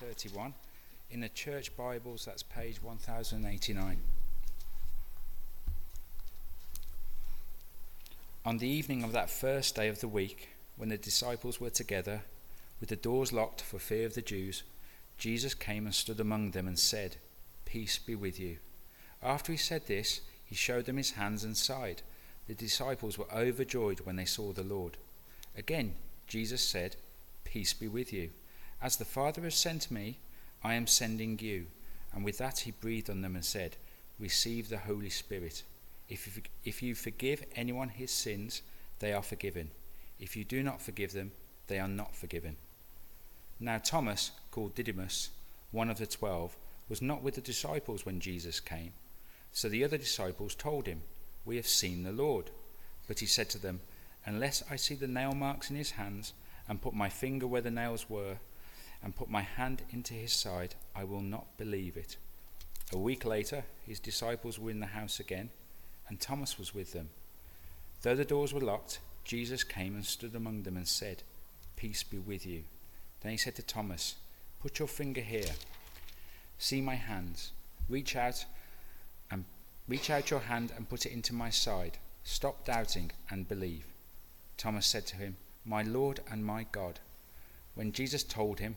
31. In the church Bibles, that's page 1089. On the evening of that first day of the week, when the disciples were together, with the doors locked for fear of the Jews, Jesus came and stood among them and said, Peace be with you. After he said this, he showed them his hands and side. The disciples were overjoyed when they saw the Lord. Again, Jesus said, Peace be with you. As the Father has sent me, I am sending you. And with that he breathed on them and said, Receive the Holy Spirit. If you, if you forgive anyone his sins, they are forgiven. If you do not forgive them, they are not forgiven. Now Thomas, called Didymus, one of the twelve, was not with the disciples when Jesus came. So the other disciples told him, We have seen the Lord. But he said to them, Unless I see the nail marks in his hands, and put my finger where the nails were, and put my hand into his side, I will not believe it. A week later, his disciples were in the house again, and Thomas was with them. Though the doors were locked, Jesus came and stood among them and said, Peace be with you. Then he said to Thomas, Put your finger here. See my hands. Reach out and reach out your hand and put it into my side. Stop doubting and believe. Thomas said to him, My Lord and my God. When Jesus told him,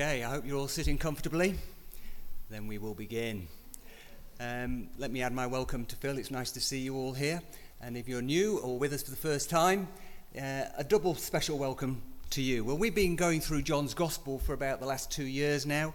Okay, I hope you're all sitting comfortably. Then we will begin. Um, let me add my welcome to Phil. It's nice to see you all here. And if you're new or with us for the first time, uh, a double special welcome to you. Well, we've been going through John's Gospel for about the last two years now,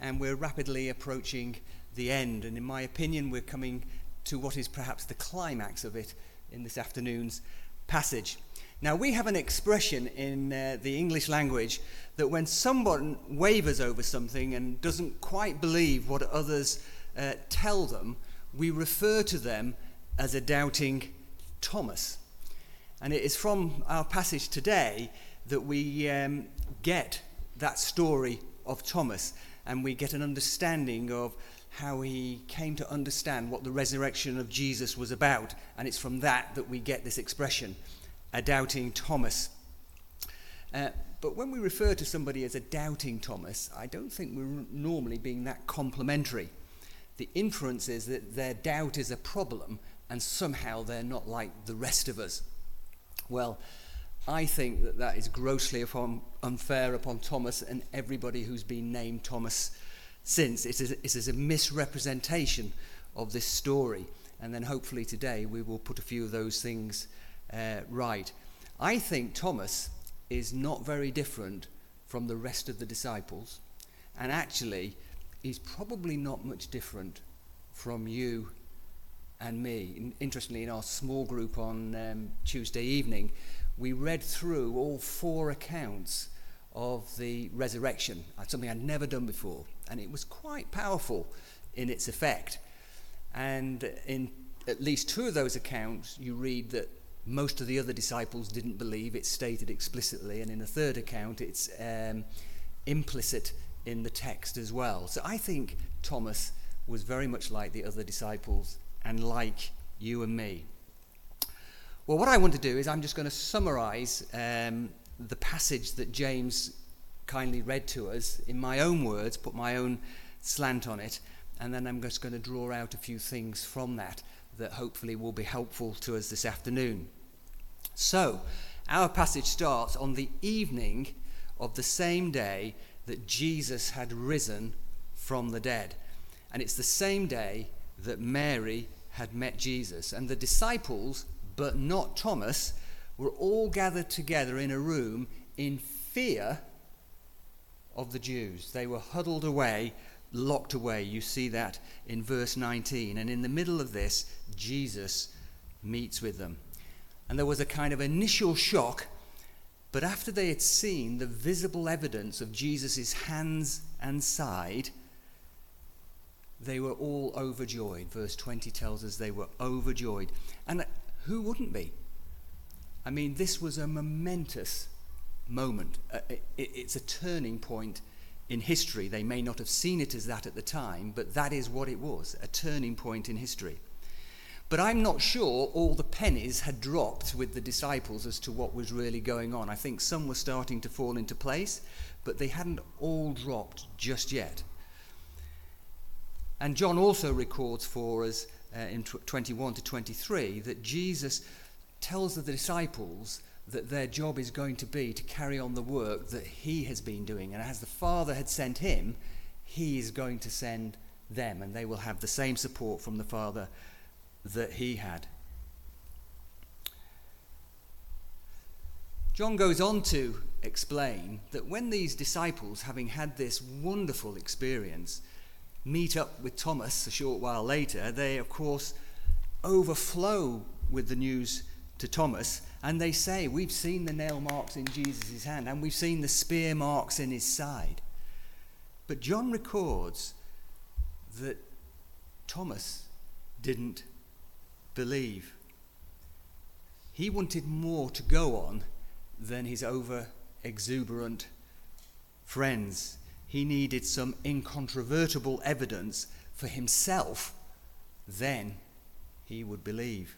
and we're rapidly approaching the end. And in my opinion, we're coming to what is perhaps the climax of it in this afternoon's passage. Now, we have an expression in uh, the English language that when someone wavers over something and doesn't quite believe what others uh, tell them, we refer to them as a doubting Thomas. And it is from our passage today that we um, get that story of Thomas and we get an understanding of how he came to understand what the resurrection of Jesus was about. And it's from that that we get this expression a doubting Thomas. Uh, but when we refer to somebody as a doubting Thomas, I don't think we're normally being that complimentary. The inference is that their doubt is a problem and somehow they're not like the rest of us. Well, I think that that is grossly upon, unfair upon Thomas and everybody who's been named Thomas since. It is, it is a misrepresentation of this story. And then hopefully today we will put a few of those things uh, right. I think Thomas is not very different from the rest of the disciples, and actually, he's probably not much different from you and me. interestingly, in our small group on um, Tuesday evening, we read through all four accounts of the resurrection, something I'd never done before, and it was quite powerful in its effect. And in at least two of those accounts, you read that most of the other disciples didn't believe. It's stated explicitly, and in a third account, it's um, implicit in the text as well. So I think Thomas was very much like the other disciples and like you and me. Well, what I want to do is I'm just going to summarize um, the passage that James kindly read to us in my own words, put my own slant on it, and then I'm just going to draw out a few things from that that hopefully will be helpful to us this afternoon. So, our passage starts on the evening of the same day that Jesus had risen from the dead. And it's the same day that Mary had met Jesus. And the disciples, but not Thomas, were all gathered together in a room in fear of the Jews. They were huddled away locked away. You see that in verse 19. And in the middle of this, Jesus meets with them. And there was a kind of initial shock, but after they had seen the visible evidence of Jesus' hands and side, they were all overjoyed. Verse 20 tells us they were overjoyed. And who wouldn't be? I mean, this was a momentous moment. Uh, it's a turning point in history. They may not have seen it as that at the time, but that is what it was a turning point in history. But I'm not sure all the pennies had dropped with the disciples as to what was really going on. I think some were starting to fall into place, but they hadn't all dropped just yet. And John also records for us uh, in 21 to 23 that Jesus tells the disciples that their job is going to be to carry on the work that he has been doing. And as the Father had sent him, he is going to send them, and they will have the same support from the Father that he had. John goes on to explain that when these disciples, having had this wonderful experience, meet up with Thomas a short while later, they, of course, overflow with the news to Thomas, and they say, We've seen the nail marks in Jesus' hand, and we've seen the spear marks in his side. But John records that Thomas didn't believe. He wanted more to go on than his over exuberant friends. He needed some incontrovertible evidence for himself. Then he would believe.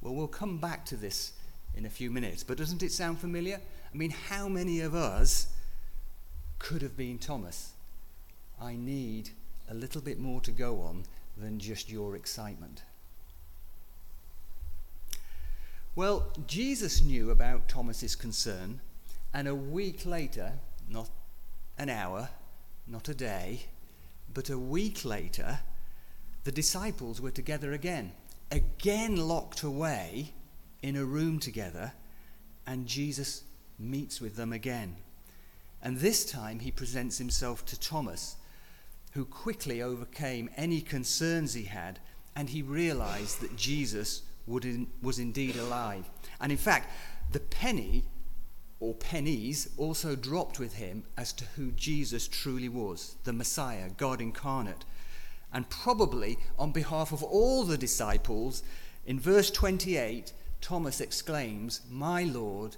Well, we'll come back to this in a few minutes, but doesn't it sound familiar? I mean, how many of us could have been Thomas? I need a little bit more to go on than just your excitement. Well, Jesus knew about Thomas's concern, and a week later, not an hour, not a day, but a week later, the disciples were together again again locked away in a room together, and Jesus meets with them again. And this time he presents himself to Thomas, who quickly overcame any concerns he had, and he realized that Jesus in, was indeed alive. And in fact, the penny or pennies also dropped with him as to who Jesus truly was the Messiah, God incarnate and probably on behalf of all the disciples, in verse 28, Thomas exclaims, My Lord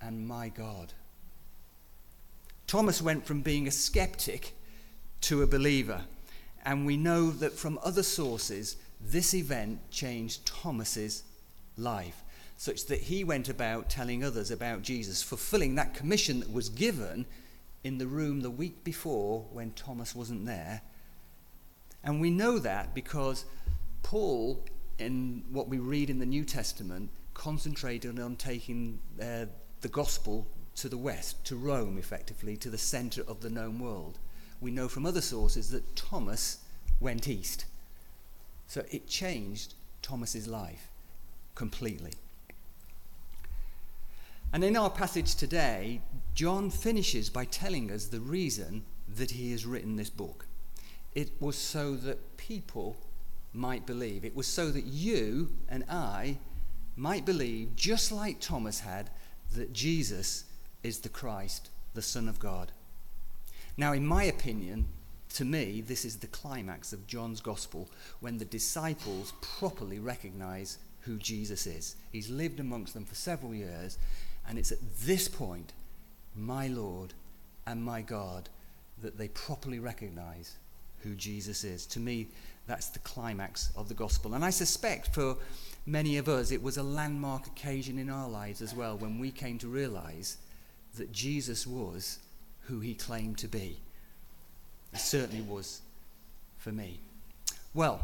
and my God. Thomas went from being a skeptic to a believer, and we know that from other sources, this event changed Thomas's life, such that he went about telling others about Jesus, fulfilling that commission that was given in the room the week before when Thomas wasn't there and we know that because Paul, in what we read in the New Testament, concentrated on taking uh, the gospel to the west, to Rome, effectively, to the center of the known world. We know from other sources that Thomas went east. So it changed Thomas's life completely. And in our passage today, John finishes by telling us the reason that he has written this book. It was so that people might believe. It was so that you and I might believe, just like Thomas had, that Jesus is the Christ, the Son of God. Now, in my opinion, to me, this is the climax of John's Gospel when the disciples properly recognize who Jesus is. He's lived amongst them for several years, and it's at this point, my Lord and my God, that they properly recognize who Jesus is. To me, that's the climax of the gospel. And I suspect for many of us, it was a landmark occasion in our lives as well when we came to realize that Jesus was who he claimed to be. It certainly was for me. Well,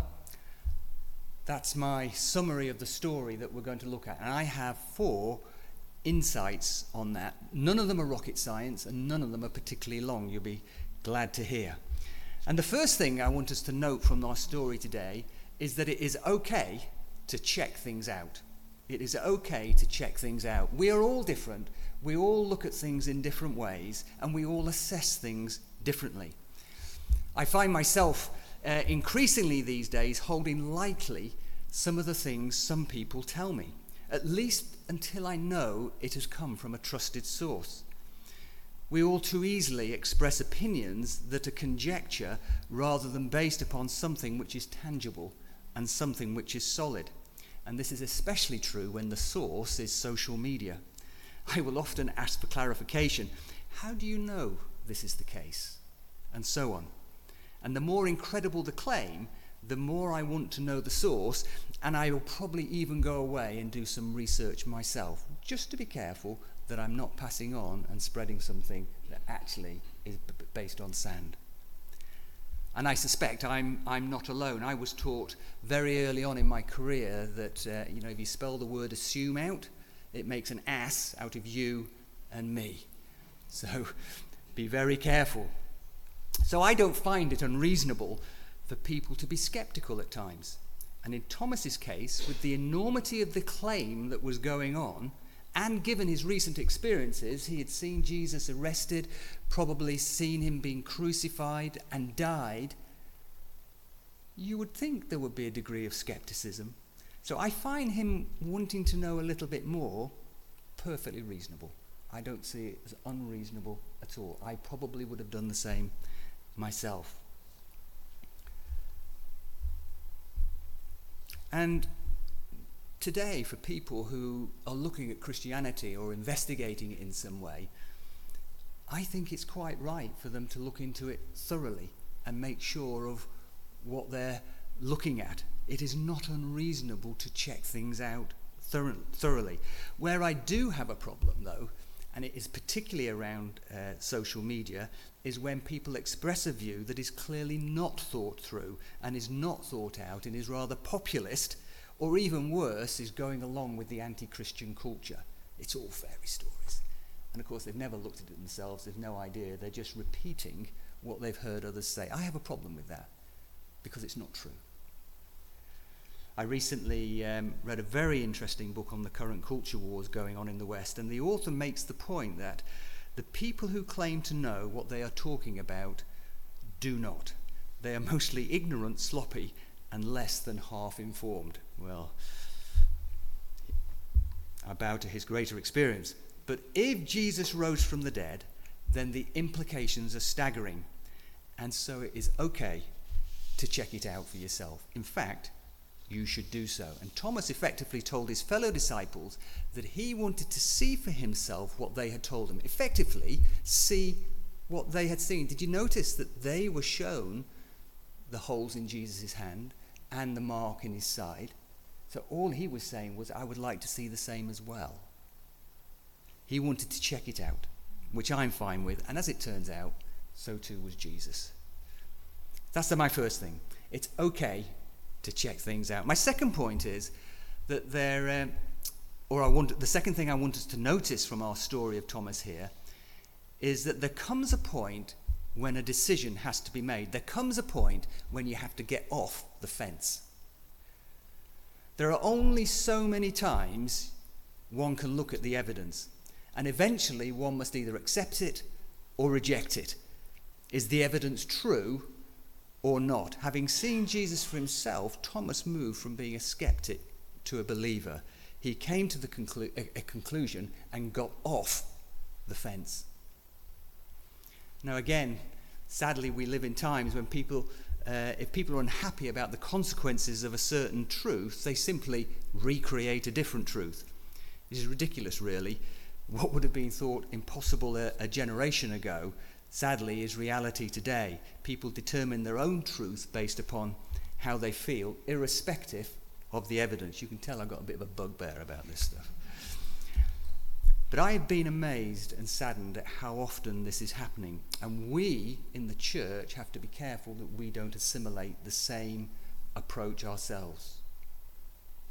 that's my summary of the story that we're going to look at. And I have four insights on that. None of them are rocket science, and none of them are particularly long. You'll be glad to hear. And the first thing I want us to note from our story today is that it is okay to check things out. It is okay to check things out. We are all different. We all look at things in different ways, and we all assess things differently. I find myself uh, increasingly these days holding lightly some of the things some people tell me, at least until I know it has come from a trusted source. We all too easily express opinions that are conjecture rather than based upon something which is tangible and something which is solid. And this is especially true when the source is social media. I will often ask for clarification how do you know this is the case? And so on. And the more incredible the claim, the more I want to know the source, and I will probably even go away and do some research myself, just to be careful that I'm not passing on and spreading something that actually is b- based on sand. And I suspect I'm, I'm not alone. I was taught very early on in my career that, uh, you know, if you spell the word assume out, it makes an ass out of you and me. So be very careful. So I don't find it unreasonable for people to be skeptical at times. And in Thomas's case, with the enormity of the claim that was going on, and given his recent experiences, he had seen Jesus arrested, probably seen him being crucified and died, you would think there would be a degree of skepticism. So I find him wanting to know a little bit more perfectly reasonable. I don't see it as unreasonable at all. I probably would have done the same myself. And today, for people who are looking at Christianity or investigating it in some way, I think it's quite right for them to look into it thoroughly and make sure of what they're looking at. It is not unreasonable to check things out thoroughly. Where I do have a problem, though, and it is particularly around uh, social media, is when people express a view that is clearly not thought through and is not thought out and is rather populist, or even worse, is going along with the anti Christian culture. It's all fairy stories. And of course, they've never looked at it themselves, they've no idea, they're just repeating what they've heard others say. I have a problem with that because it's not true. I recently um, read a very interesting book on the current culture wars going on in the West, and the author makes the point that the people who claim to know what they are talking about do not. They are mostly ignorant, sloppy, and less than half informed. Well, I bow to his greater experience. But if Jesus rose from the dead, then the implications are staggering. And so it is okay to check it out for yourself. In fact, you should do so. And Thomas effectively told his fellow disciples that he wanted to see for himself what they had told him. Effectively, see what they had seen. Did you notice that they were shown the holes in Jesus' hand and the mark in his side? So all he was saying was, I would like to see the same as well. He wanted to check it out, which I'm fine with. And as it turns out, so too was Jesus. That's my first thing. It's okay to check things out. My second point is that there, um, or I want, the second thing I want us to notice from our story of Thomas here is that there comes a point when a decision has to be made. There comes a point when you have to get off the fence. There are only so many times one can look at the evidence, and eventually one must either accept it or reject it. Is the evidence true or not. Having seen Jesus for himself, Thomas moved from being a skeptic to a believer. He came to the conclu- a, a conclusion and got off the fence. Now, again, sadly, we live in times when people, uh, if people are unhappy about the consequences of a certain truth, they simply recreate a different truth. This is ridiculous, really. What would have been thought impossible a, a generation ago sadly, is reality today. People determine their own truth based upon how they feel, irrespective of the evidence. You can tell I've got a bit of a bugbear about this stuff. But I have been amazed and saddened at how often this is happening. And we in the church have to be careful that we don't assimilate the same approach ourselves.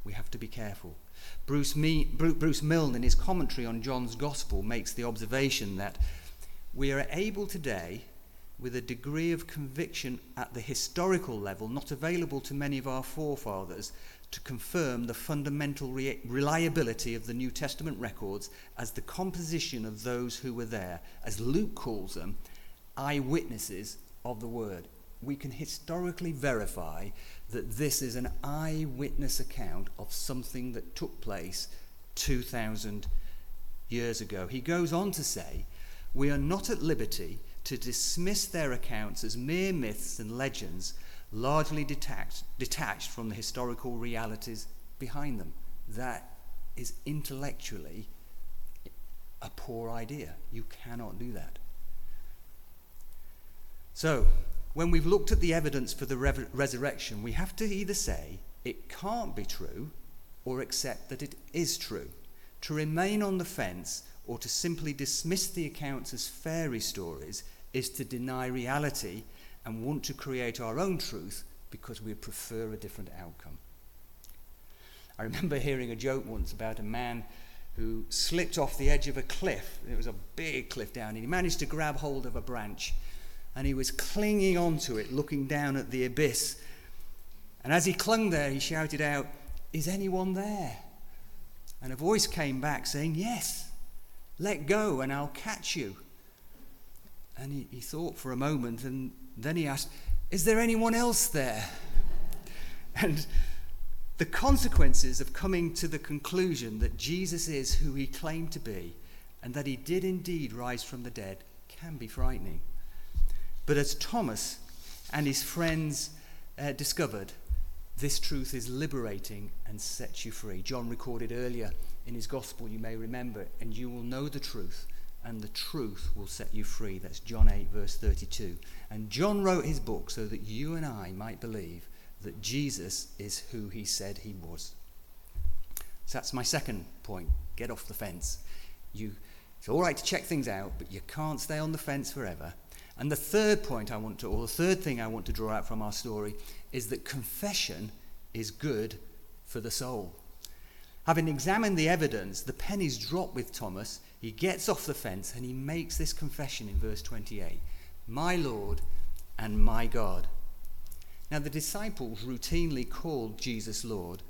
We have to be careful. Bruce, Me- Bruce Milne, in his commentary on John's Gospel, makes the observation that we are able today, with a degree of conviction at the historical level not available to many of our forefathers, to confirm the fundamental re- reliability of the New Testament records as the composition of those who were there, as Luke calls them, eyewitnesses of the word. we can historically verify that this is an eyewitness account of something that took place 2,000 years ago. He goes on to say, We are not at liberty to dismiss their accounts as mere myths and legends, largely detached, detached from the historical realities behind them. That is intellectually a poor idea. You cannot do that. So, when we've looked at the evidence for the re- resurrection, we have to either say it can't be true or accept that it is true. To remain on the fence or to simply dismiss the accounts as fairy stories is to deny reality and want to create our own truth because we prefer a different outcome. I remember hearing a joke once about a man who slipped off the edge of a cliff. It was a big cliff down, and he managed to grab hold of a branch and he was clinging onto it, looking down at the abyss. And as he clung there, he shouted out, Is anyone there? And a voice came back saying, Yes, let go and I'll catch you. And he, he thought for a moment and then he asked, Is there anyone else there? And the consequences of coming to the conclusion that Jesus is who he claimed to be and that he did indeed rise from the dead can be frightening. But as Thomas and his friends uh, discovered, this truth is liberating and sets you free. John recorded earlier in his gospel, you may remember, and you will know the truth, and the truth will set you free. That's John 8, verse 32. And John wrote his book so that you and I might believe that Jesus is who he said he was. So that's my second point. Get off the fence. You, it's all right to check things out, but you can't stay on the fence forever. And the third point I want to, or the third thing I want to draw out from our story, is that confession is good for the soul. Having examined the evidence, the pennies drop with Thomas. He gets off the fence and he makes this confession in verse 28 My Lord and my God. Now, the disciples routinely called Jesus Lord,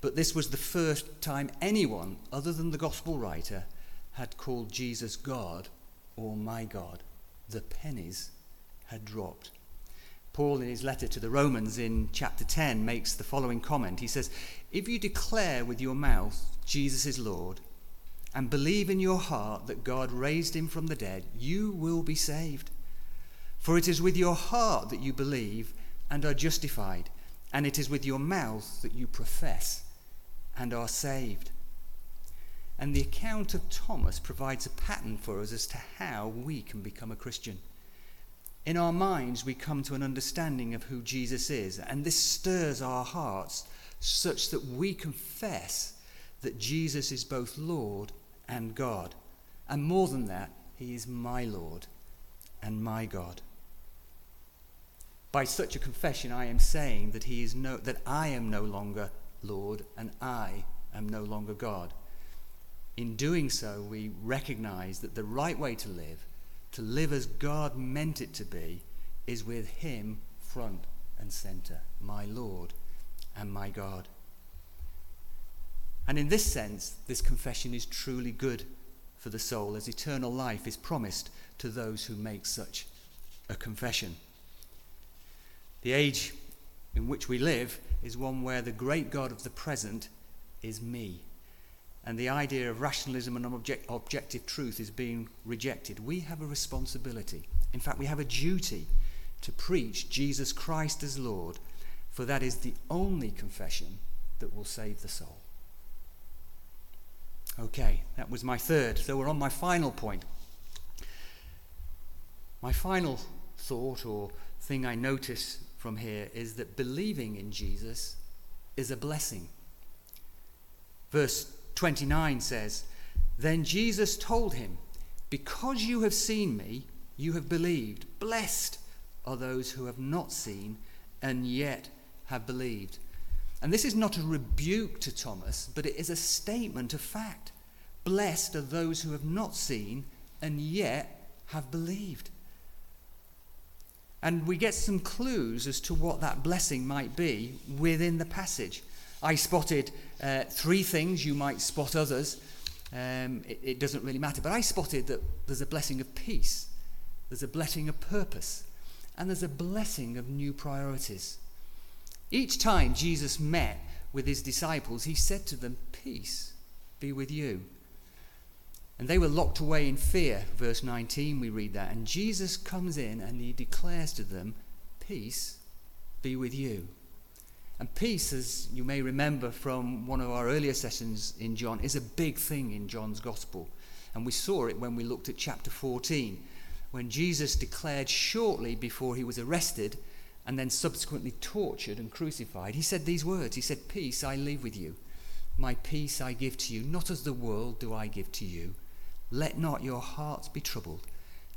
but this was the first time anyone other than the gospel writer had called Jesus God or my God the pennies had dropped. Paul, in his letter to the Romans in chapter 10, makes the following comment. He says, If you declare with your mouth Jesus is Lord and believe in your heart that God raised him from the dead, you will be saved. For it is with your heart that you believe and are justified, and it is with your mouth that you profess and are saved. And the account of Thomas provides a pattern for us as to how we can become a Christian. In our minds, we come to an understanding of who Jesus is, and this stirs our hearts such that we confess that Jesus is both Lord and God. And more than that, he is my Lord and my God. By such a confession, I am saying that, he is no, that I am no longer Lord and I am no longer God in doing so, we recognize that the right way to live, to live as God meant it to be, is with Him front and center, my Lord and my God. And in this sense, this confession is truly good for the soul, as eternal life is promised to those who make such a confession. The age in which we live is one where the great God of the present is me and the idea of rationalism and object, objective truth is being rejected, we have a responsibility. In fact, we have a duty to preach Jesus Christ as Lord, for that is the only confession that will save the soul. Okay, that was my third. So we're on my final point. My final thought or thing I notice from here is that believing in Jesus is a blessing. Verse 29 says, Then Jesus told him, Because you have seen me, you have believed. Blessed are those who have not seen and yet have believed. And this is not a rebuke to Thomas, but it is a statement of fact. Blessed are those who have not seen and yet have believed. And we get some clues as to what that blessing might be within the passage. I spotted uh, three things, you might spot others. Um, it, it doesn't really matter. But I spotted that there's a blessing of peace, there's a blessing of purpose, and there's a blessing of new priorities. Each time Jesus met with his disciples, he said to them, Peace be with you. And they were locked away in fear. Verse 19, we read that. And Jesus comes in and he declares to them, Peace be with you. And peace, as you may remember from one of our earlier sessions in John, is a big thing in John's Gospel. And we saw it when we looked at chapter 14, when Jesus declared shortly before he was arrested and then subsequently tortured and crucified, he said these words He said, Peace I leave with you, my peace I give to you, not as the world do I give to you. Let not your hearts be troubled,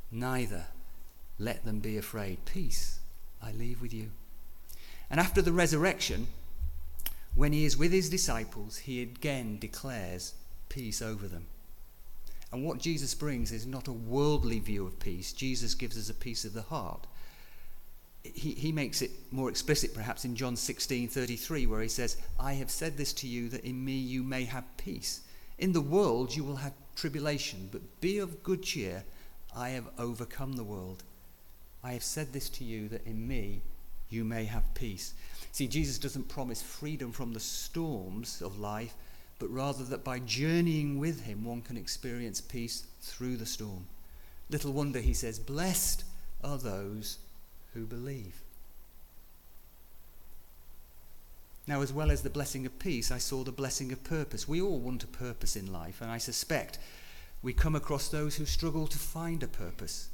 neither let them be afraid. Peace I leave with you. And after the resurrection, when he is with his disciples, he again declares peace over them. And what Jesus brings is not a worldly view of peace. Jesus gives us a peace of the heart. He, he makes it more explicit, perhaps, in John 16 33, where he says, I have said this to you that in me you may have peace. In the world you will have tribulation, but be of good cheer. I have overcome the world. I have said this to you that in me you may have peace. See, Jesus doesn't promise freedom from the storms of life, but rather that by journeying with him one can experience peace through the storm. Little wonder he says, Blessed are those who believe. Now, as well as the blessing of peace, I saw the blessing of purpose. We all want a purpose in life, and I suspect we come across those who struggle to find a purpose.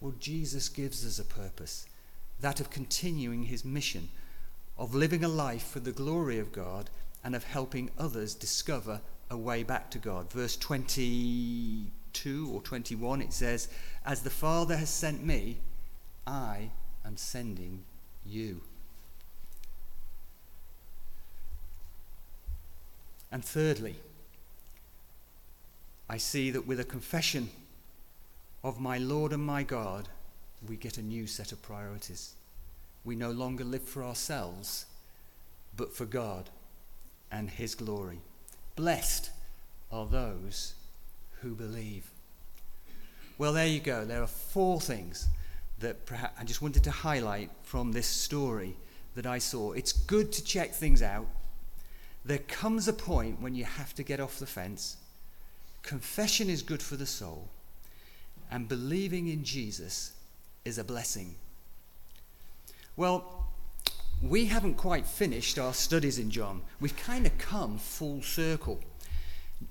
Well, Jesus gives us a purpose that of continuing his mission, of living a life for the glory of God, and of helping others discover a way back to God. Verse 22 or 21, it says, As the Father has sent me, I am sending you. And thirdly, I see that with a confession of my Lord and my God, we get a new set of priorities. We no longer live for ourselves, but for God and His glory. Blessed are those who believe. Well, there you go. There are four things that perhaps I just wanted to highlight from this story that I saw. It's good to check things out. There comes a point when you have to get off the fence. Confession is good for the soul, and believing in Jesus is a blessing. Well, we haven't quite finished our studies in John. We've kind of come full circle.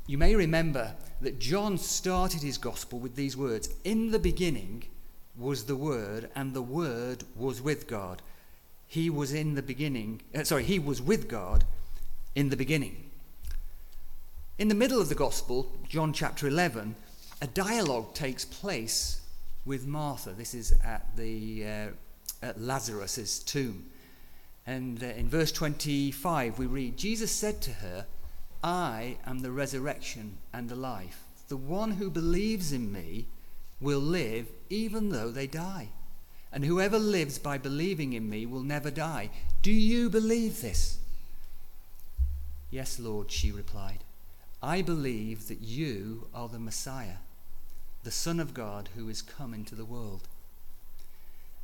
You may remember that John started his gospel with these words In the beginning was the Word, and the Word was with God. He was in the beginning, uh, sorry, he was with God in the beginning. In the middle of the gospel, John chapter 11, a dialogue takes place with Martha. This is at, the, uh, at Lazarus' tomb. And uh, in verse 25, we read Jesus said to her, I am the resurrection and the life. The one who believes in me will live even though they die. And whoever lives by believing in me will never die. Do you believe this? Yes, Lord, she replied. I believe that you are the Messiah, the Son of God who is come into the world.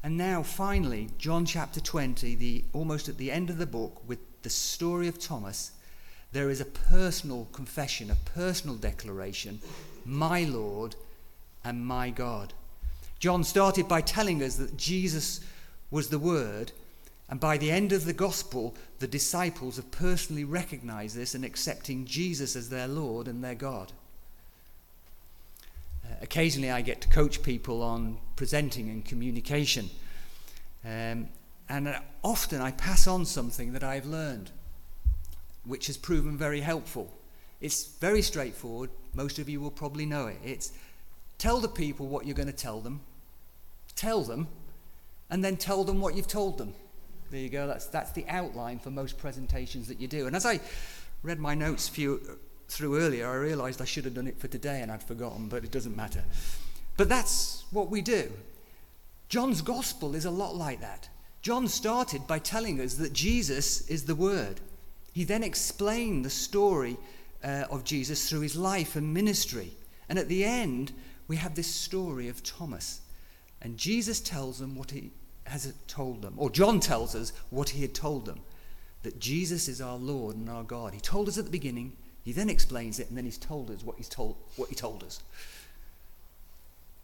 And now, finally, John chapter 20, the, almost at the end of the book, with the story of Thomas, there is a personal confession, a personal declaration My Lord and my God. John started by telling us that Jesus was the Word, and by the end of the Gospel, the disciples have personally recognized this and accepting Jesus as their Lord and their God. Uh, occasionally, I get to coach people on presenting and communication. Um, and uh, often I pass on something that I've learned, which has proven very helpful. It's very straightforward. Most of you will probably know it. It's tell the people what you're going to tell them, tell them, and then tell them what you've told them. There you go. That's, that's the outline for most presentations that you do. And as I read my notes few, through earlier, I realized I should have done it for today and I'd forgotten, but it doesn't matter. But that's what we do. John's gospel is a lot like that. John started by telling us that Jesus is the Word. He then explained the story uh, of Jesus through his life and ministry. And at the end, we have this story of Thomas, And Jesus tells them what he has told them, or John tells us what he had told them that Jesus is our Lord and our God. He told us at the beginning, he then explains it, and then he's told us what, he's told, what he told us.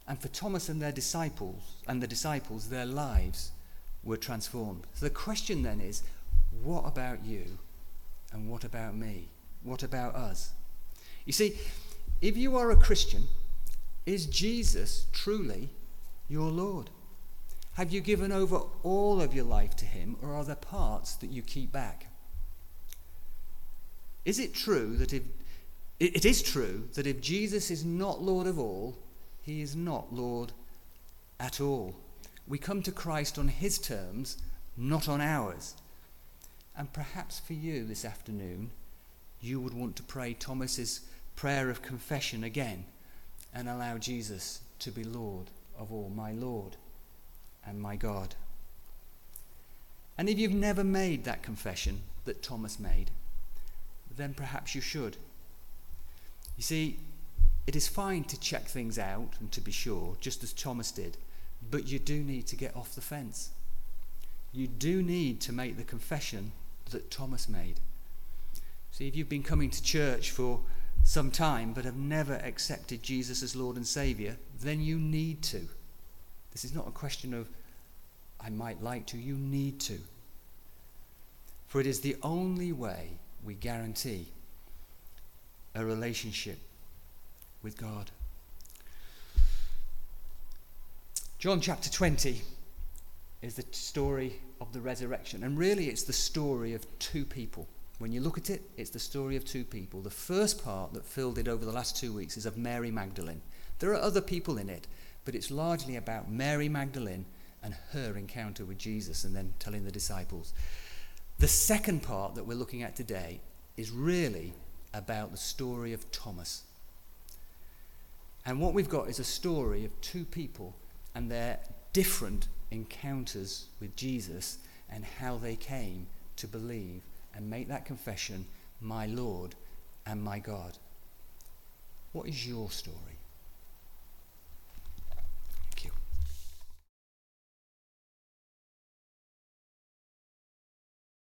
And for Thomas and their disciples, and the disciples, their lives were transformed. So the question then is what about you and what about me? What about us? You see, if you are a Christian, is Jesus truly your Lord? Have you given over all of your life to Him, or are there parts that you keep back? Is it true that if it is true that if Jesus is not Lord of all, He is not Lord at all? We come to Christ on His terms, not on ours. And perhaps for you this afternoon, you would want to pray Thomas's prayer of confession again and allow Jesus to be Lord of all, my Lord and my God. And if you've never made that confession that Thomas made, then perhaps you should. You see, it is fine to check things out and to be sure, just as Thomas did, but you do need to get off the fence. You do need to make the confession that Thomas made. See, if you've been coming to church for some time but have never accepted Jesus as Lord and Saviour, then you need to. This is not a question of, I might like to, you need to. For it is the only way we guarantee a relationship with God. John chapter 20 is the story of the resurrection, and really it's the story of two people. When you look at it, it's the story of two people. The first part that filled it over the last two weeks is of Mary Magdalene. There are other people in it, but it's largely about Mary Magdalene and her encounter with Jesus and then telling the disciples. The second part that we're looking at today is really about the story of Thomas. And what we've got is a story of two people and their different encounters with Jesus and how they came to believe and make that confession, my Lord and my God. What is your story?